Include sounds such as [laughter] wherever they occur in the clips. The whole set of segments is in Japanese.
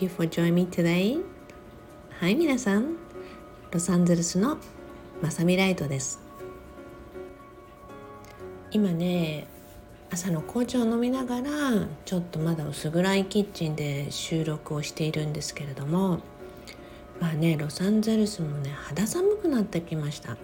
Thank you for joining me today. はい、皆さん。ロサンゼルスのまさみライトです。今ね、朝の紅茶を飲みながらちょっとまだ薄暗いキッチンで収録をしているんですけれどもまあねロサンゼルスもね肌寒くなってきました、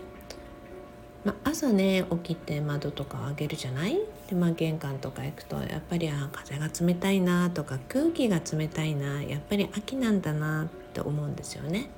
朝ね起きて窓とかを開けるじゃない？で、まあ、玄関とか行くとやっぱりあ風が冷たいなとか空気が冷たいなやっぱり秋なんだなって思うんですよね。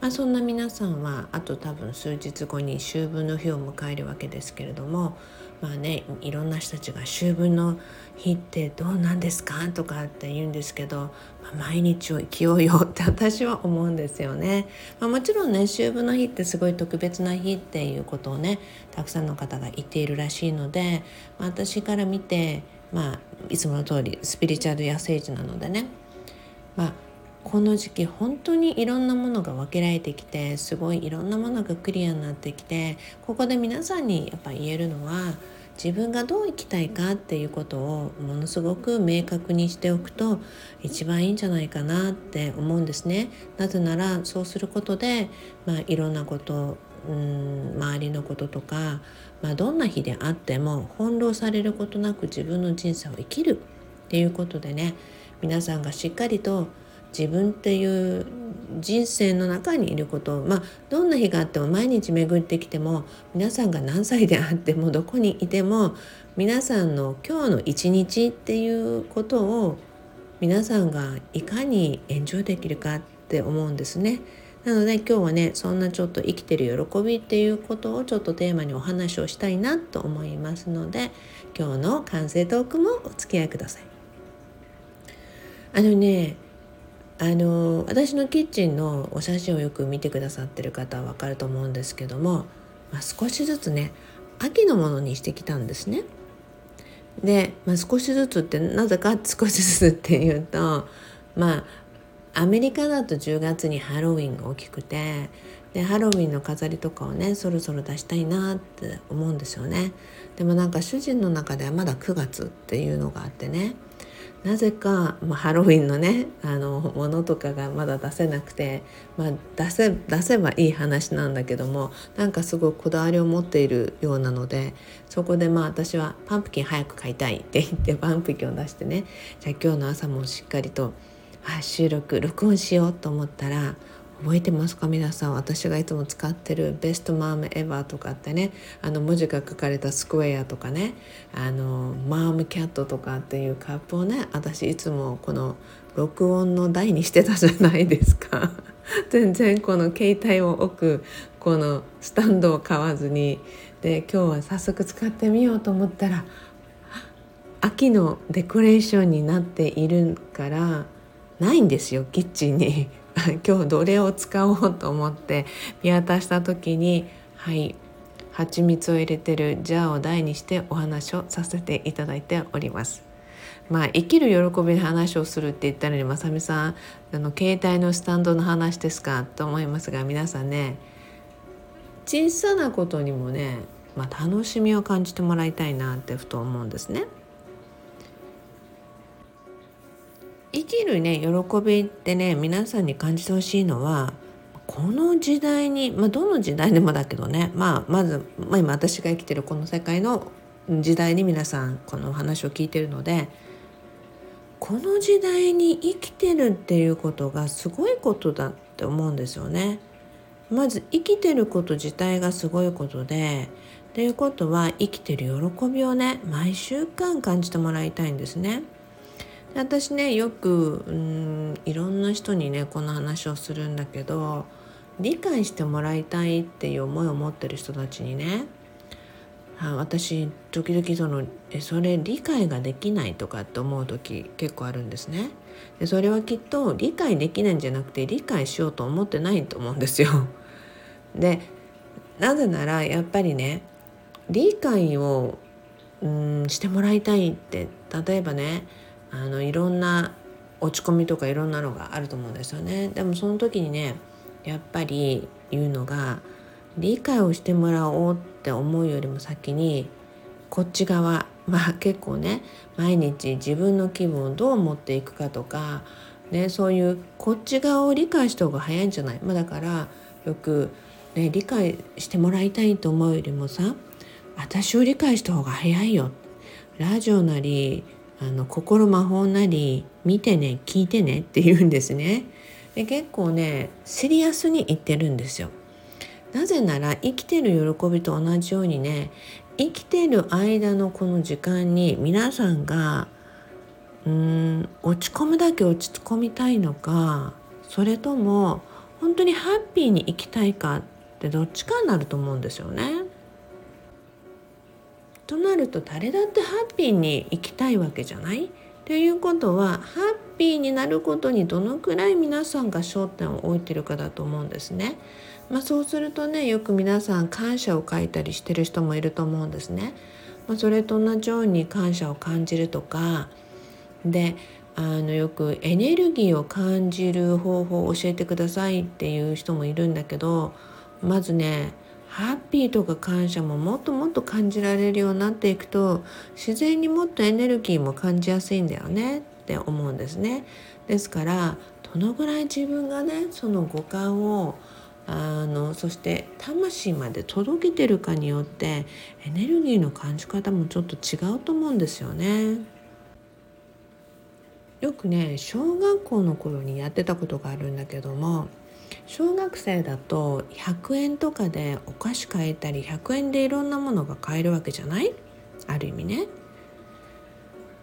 まあ、そんな皆さんはあと多分数日後に秋分の日を迎えるわけですけれどもまあねいろんな人たちが秋分の日ってどうなんですかとかって言うんですけど、まあ、毎日を生きようよって私は思うんですよね。まあ、もちろんね秋分の日ってすごい特別な日っていうことをねたくさんの方が言っているらしいので、まあ、私から見てまあいつもの通りスピリチュアルや聖地なのでねまあこの時期本当にいろんなものが分けられてきてすごいいろんなものがクリアになってきてここで皆さんにやっぱ言えるのは自分がどう生きたいかっていうことをものすごく明確にしておくと一番いいんじゃないかなって思うんですね。なぜならそうすることで、まあ、いろんなことうん周りのこととか、まあ、どんな日であっても翻弄されることなく自分の人生を生きるっていうことでね皆さんがしっかりと自分っていう人生の中にいることまあどんな日があっても毎日巡ってきても皆さんが何歳であってもどこにいても皆さんの今日の一日っていうことを皆さんがいかにエンジョイできるかって思うんですね。なので今日はねそんなちょっと生きてる喜びっていうことをちょっとテーマにお話をしたいなと思いますので今日の完成トークもお付き合いください。あのねあの私のキッチンのお写真をよく見てくださってる方は分かると思うんですけども、まあ、少しずつね秋のものにしてきたんですね。で、まあ、少しずつってなぜか少しずつっていうとまあアメリカだと10月にハロウィンが大きくてでハロウィンの飾りとかをねそろそろ出したいなって思うんですよね。でもなんか主人の中ではまだ9月っていうのがあってねなぜか、まあ、ハロウィンのねあのものとかがまだ出せなくて、まあ、出せ出せばいい話なんだけどもなんかすごいこだわりを持っているようなのでそこでまあ私はパンプキン早く買いたいって言ってパンプキンを出してねじゃあ今日の朝もしっかりとあ収録録音しようと思ったら覚えてますか？皆さん私がいつも使ってる「ベストマームエヴァ」とかってねあの文字が書かれたスクエアとかねあのマームキャットとかっていうカップをね私いつもこの録音の台にしてたじゃないですか。[laughs] 全然この携帯を置くこのスタンドを買わずに。で今日は早速使ってみようと思ったら秋のデコレーションになっているからないんですよキッチンに。[laughs] 今日どれを使おうと思って見渡した時にはい蜂蜜を入れてるジャーを台にしてお話をさせていただいております。まあ生きる喜びの話をするって言ったのにまさみさんあの携帯のスタンドの話ですか？と思いますが皆さんね小さなことにもね、まあ、楽しみを感じてもらいたいなってふと思うんですね。生きるね喜びってね皆さんに感じてほしいのはこの時代に、まあ、どの時代でもだけどね、まあ、まず、まあ、今私が生きてるこの世界の時代に皆さんこの話を聞いてるのでこの時代に生きてるっていうことがすごいことだって思うんですよね。まず生きてること自体がすごいことでっていうことは生きてる喜びをね毎週間感じてもらいたいんですね。私ねよくうんいろんな人にねこの話をするんだけど理解してもらいたいっていう思いを持ってる人たちにね私時々そのえそれ理解ができないとかって思う時結構あるんですね。でそれはきっと理解できないんじゃなくて理解しようと思ってないと思うんですよ。[laughs] でなぜならやっぱりね理解をうんしてもらいたいって例えばねあのいろんな落ち込みとかいろんなのがあると思うんですよね。でもその時にねやっぱり言うのが理解をしてもらおうって思うよりも先にこっち側まあ結構ね毎日自分の気分をどう持っていくかとかね、そういうこっち側を理解した方が早いんじゃない、まあ、だからよく、ね、理解してもらいたいと思うよりもさ私を理解した方が早いよラジオなりあの心魔法なり見てね聞いてねって言うんですねで結構ねシリアスに言ってるんですよなぜなら生きてる喜びと同じようにね生きてる間のこの時間に皆さんがうーん落ち込むだけ落ち込みたいのかそれとも本当にハッピーに生きたいかってどっちかになると思うんですよね。となると誰だってハッピーに生きたいわけじゃない？っていうことはハッピーになることにどのくらい皆さんが焦点を置いてるかだと思うんですね。まあ、そうするとねよく皆さん感謝を書いたりしてる人もいると思うんですね。まあ、それと同じように感謝を感じるとかであのよくエネルギーを感じる方法を教えてくださいっていう人もいるんだけどまずねハッピーとか感謝ももっともっと感じられるようになっていくと自然にもっとエネルギーも感じやすいんだよねって思うんですね。ですからどのぐらい自分がねその五感をあのそして魂まで届けてるかによってエネルギーの感じ方もちょっと違うと思うんですよね。よくね小学校の頃にやってたことがあるんだけども小学生だと100円とかでお菓子買えたり100円でいろんなものが買えるわけじゃない？ある意味ね。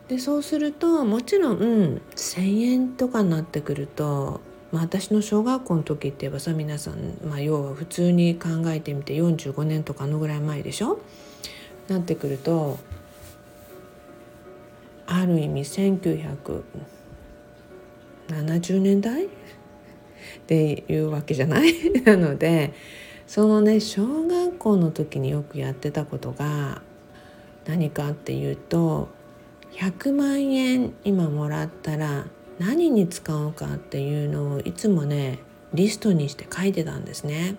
でそうするともちろん、うん、1,000円とかになってくると、まあ、私の小学校の時って言えばさ皆さん、まあ、要は普通に考えてみて45年とかあのぐらい前でしょ？なってくるとある意味1970年代？っていうわけじゃない [laughs] なのでそのね小学校の時によくやってたことが何かっていうと100万円今もらったら何に使おうかっていうのをいつもねリストにして書いてたんですね。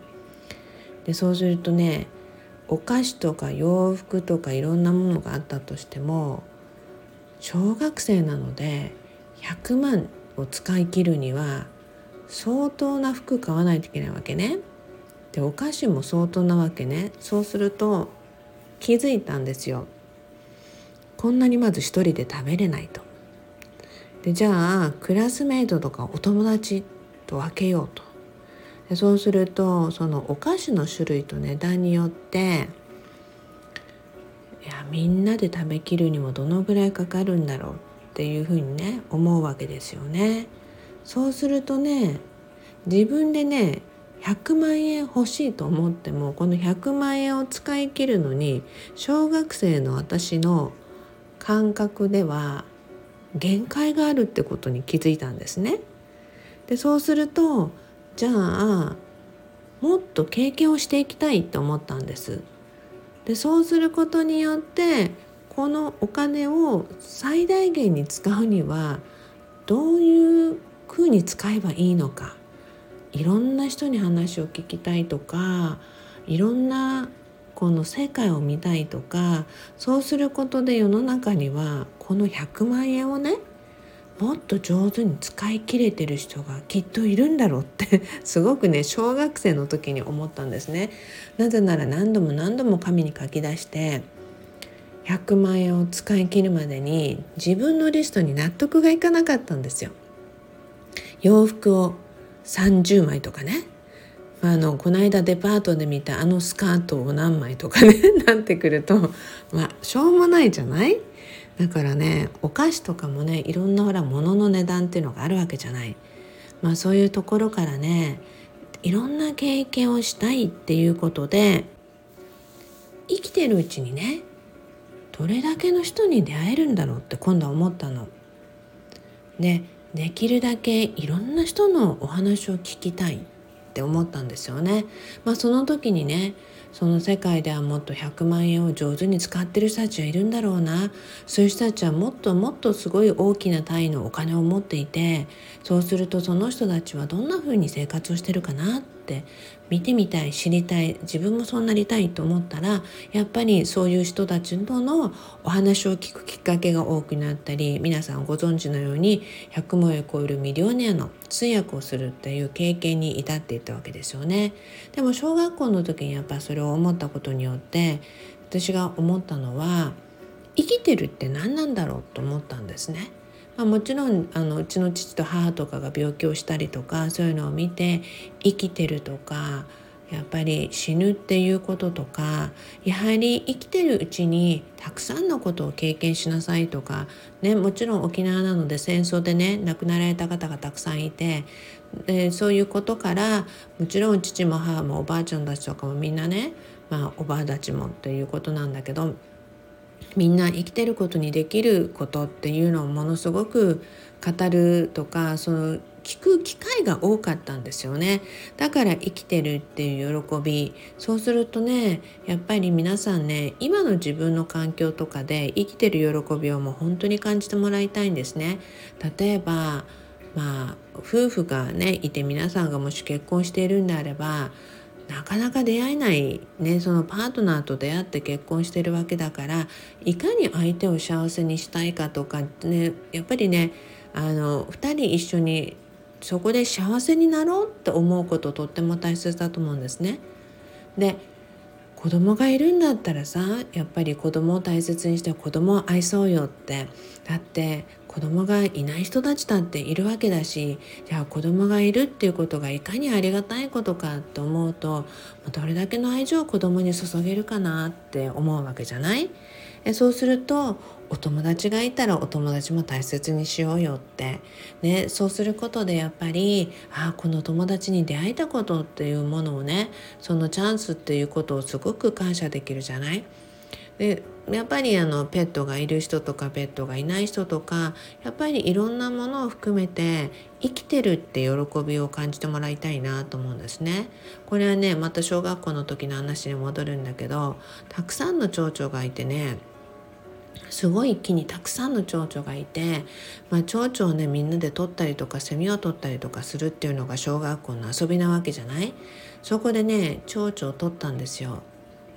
でそうするとねお菓子とか洋服とかいろんなものがあったとしても小学生なので100万を使い切るには相当な服買わないといけないわけね。でお菓子も相当なわけね。そうすると気づいたんですよ。こんなにまず一人で食べれないと。でじゃあクラスメートとかお友達と分けようと。でそうするとそのお菓子の種類と値段によっていやみんなで食べきるにもどのぐらいかかるんだろうっていうふうにね思うわけですよね。そうするとね自分でね100万円欲しいと思ってもこの100万円を使い切るのに小学生の私の感覚では限界があるってことに気づいたんですね。でそうするとじゃあもっと経験をしていきたいと思ったんです。でそうすることによってこのお金を最大限に使うにはどういう風に使えばいいのかいろんな人に話を聞きたいとかいろんなこの世界を見たいとかそうすることで世の中にはこの100万円をねもっと上手に使い切れてる人がきっといるんだろうって [laughs] すごくね小学生の時に思ったんですね。なぜなら何度も何度も紙に書き出して100万円を使い切るまでに自分のリストに納得がいかなかったんですよ。洋服を30枚とかねあのこの間デパートで見たあのスカートを何枚とかね [laughs] なってくるとまあしょうもないじゃない？だからねお菓子とかもねいろんなほら物の値段っていうのがあるわけじゃない。まあそういうところからねいろんな経験をしたいっていうことで生きてるうちにねどれだけの人に出会えるんだろうって今度は思ったの。でできるだけいろんな人のお話を聞きたいって思ったんですよね。まあ、その時にねその世界ではもっと100万円を上手に使ってる人たちはいるんだろうなそういう人たちはもっともっとすごい大きな単位のお金を持っていてそうするとその人たちはどんな風に生活をしてるかなっって見てみたい知りたい自分もそうなりたいと思ったらやっぱりそういう人たちとのお話を聞くきっかけが多くなったり皆さんご存知のように100万円超えるミリオネアの通訳をするっていう経験に至っていたわけですよね。でも小学校の時にやっぱそれを思ったことによって私が思ったのは生きてるって何なんだろうと思ったんですね。まあ、もちろんあのうちの父と母とかが病気をしたりとかそういうのを見て生きてるとかやっぱり死ぬっていうこととかやはり生きてるうちにたくさんのことを経験しなさいとか、ね、もちろん沖縄なので戦争でね亡くなられた方がたくさんいてでそういうことからもちろん父も母もおばあちゃんたちとかもみんなね、まあ、おばあたちもということなんだけどみんな生きてることにできることっていうのをものすごく語るとかその聞く機会が多かったんですよね。だから生きてるっていう喜び。そうするとねやっぱり皆さんね今の自分の環境とかで生きてる喜びをもう本当に感じてもらいたいんですね。例えばまあ夫婦がねいて皆さんがもし結婚しているんであればなかなか出会えないねそのパートナーと出会って結婚してるわけだからいかに相手を幸せにしたいかとかねやっぱりねあの2人一緒にそこで幸せになろうって思うこととっても大切だと思うんですね。で子供がいるんだったらさやっぱり子供を大切にして子供を愛そうよって。だって子供がいない人たちだっているわけだしじゃあ子供がいるっていうことがいかにありがたいことかと思うとどれだけの愛情を子供に注げるかなって思うわけじゃない？えそうするとお友達がいたらお友達も大切にしようよって、ね、そうすることでやっぱりあこの友達に出会えたことっていうものをねそのチャンスっていうことをすごく感謝できるじゃない？でやっぱりあのペットがいる人とかペットがいない人とかやっぱりいろんなものを含めて生きてるって喜びを感じてもらいたいなと思うんですね。これはねまた小学校の時の話に戻るんだけどたくさんの蝶々がいてねすごい木にたくさんの蝶々がいて、まあ、蝶々をねみんなで取ったりとかセミを取ったりとかするっていうのが小学校の遊びなわけじゃない？そこでね蝶々を取ったんですよ。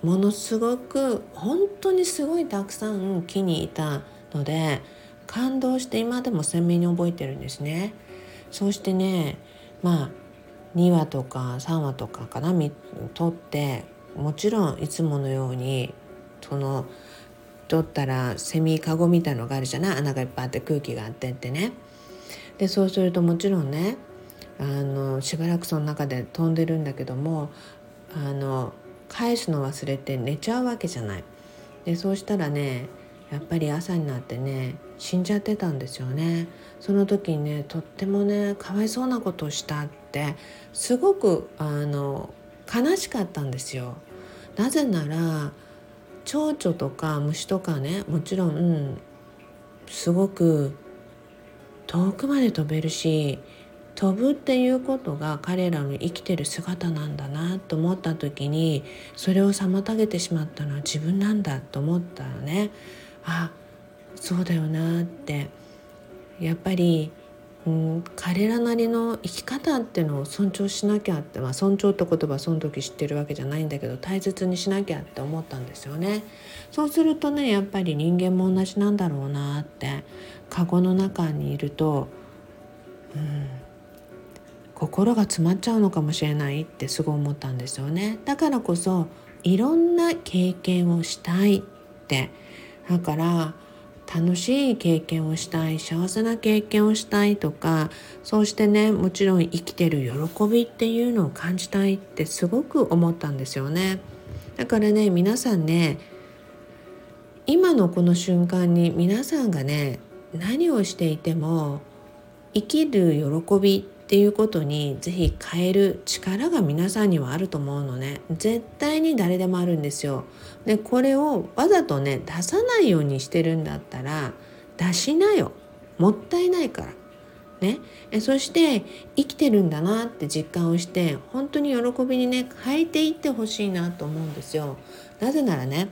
ものすごく本当にすごいたくさん木にいたので感動して今でも鮮明に覚えてるんですね。そうしてねまあ2話とか3話とかかな取ってもちろんいつものようにその取ったらセミカゴみたいのがあるじゃない？穴がいっぱいあって空気があってってね。でそうするともちろんねあのしばらくその中で飛んでるんだけどもあの返すの忘れて寝ちゃうわけじゃない。でそうしたらねやっぱり朝になってね死んじゃってたんですよね。その時にねとってもねかわいそうなことをしたってすごくあの悲しかったんですよ。なぜなら蝶々とか虫とかねもちろん、すごく遠くまで飛べるし飛ぶっていうことが彼らの生きてる姿なんだなと思った時にそれを妨げてしまったのは自分なんだと思ったらね。あそうだよなって。やっぱりうん、彼らなりの生き方っていうのを尊重しなきゃって、まあ、尊重って言葉その時知ってるわけじゃないんだけど大切にしなきゃって思ったんですよね。そうするとねやっぱり人間も同じなんだろうなってカゴの中にいると、うん、心が詰まっちゃうのかもしれないってすごい思ったんですよね。だからこそいろんな経験をしたいってだから楽しい経験をしたい幸せな経験をしたいとかそうしてねもちろん生きてる喜びっていうのを感じたいってすごく思ったんですよね。だからね皆さんね今のこの瞬間に皆さんがね何をしていても生きる喜びっていうことにぜひ変える力が皆さんにはあると思うのね。絶対に誰でもあるんですよ。でこれをわざとね出さないようにしてるんだったら出しなよ。もったいないから。ね。そして生きてるんだなって実感をして本当に喜びにね変えていってほしいなと思うんですよ。なぜならね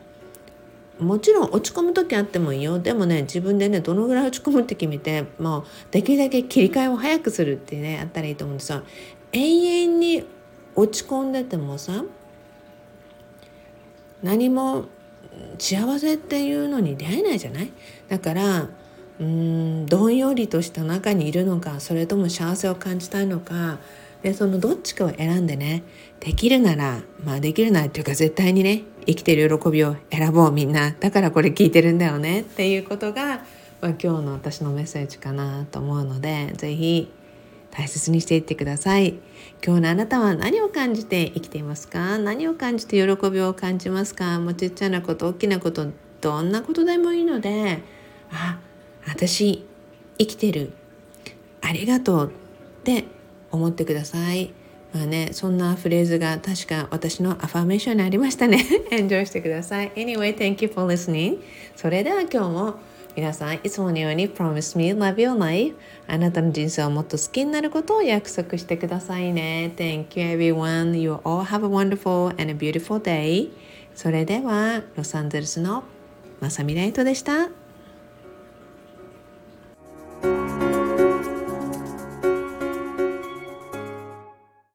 もちろん落ち込む時あってもいいよ。でもね自分でねどのぐらい落ち込むって決めてもうできるだけ切り替えを早くするってねやったらいいと思うんですよ。永遠に落ち込んでてもさ何も幸せっていうのに出会えないじゃない？だからうーんどんよりとした中にいるのかそれとも幸せを感じたいのかでそのどっちかを選んでねできるならまあできるならっていうか絶対にね生きてる喜びを選ぼうみんな。だからこれ聞いてるんだよね。っていうことが、まあ、今日の私のメッセージかなと思うので是非大切にしていってください。今日のあなたは何を感じて生きていますか？何を感じて喜びを感じますか？もうちっちゃなこと大きなことどんなことでもいいのであ私生きてる。ありがとう。って思ってください。まあね、そんなフレーズが確か私のアファメーションにありましたね。エンジョイしてください。Anyway, thank you for listening. それでは今日も皆さんいつものように Promise me love your life あなたの人生をもっと好きになることを約束してくださいね。Thank you everyone. You all have a wonderful and a beautiful day. それではロサンゼルスのまさみライトでした。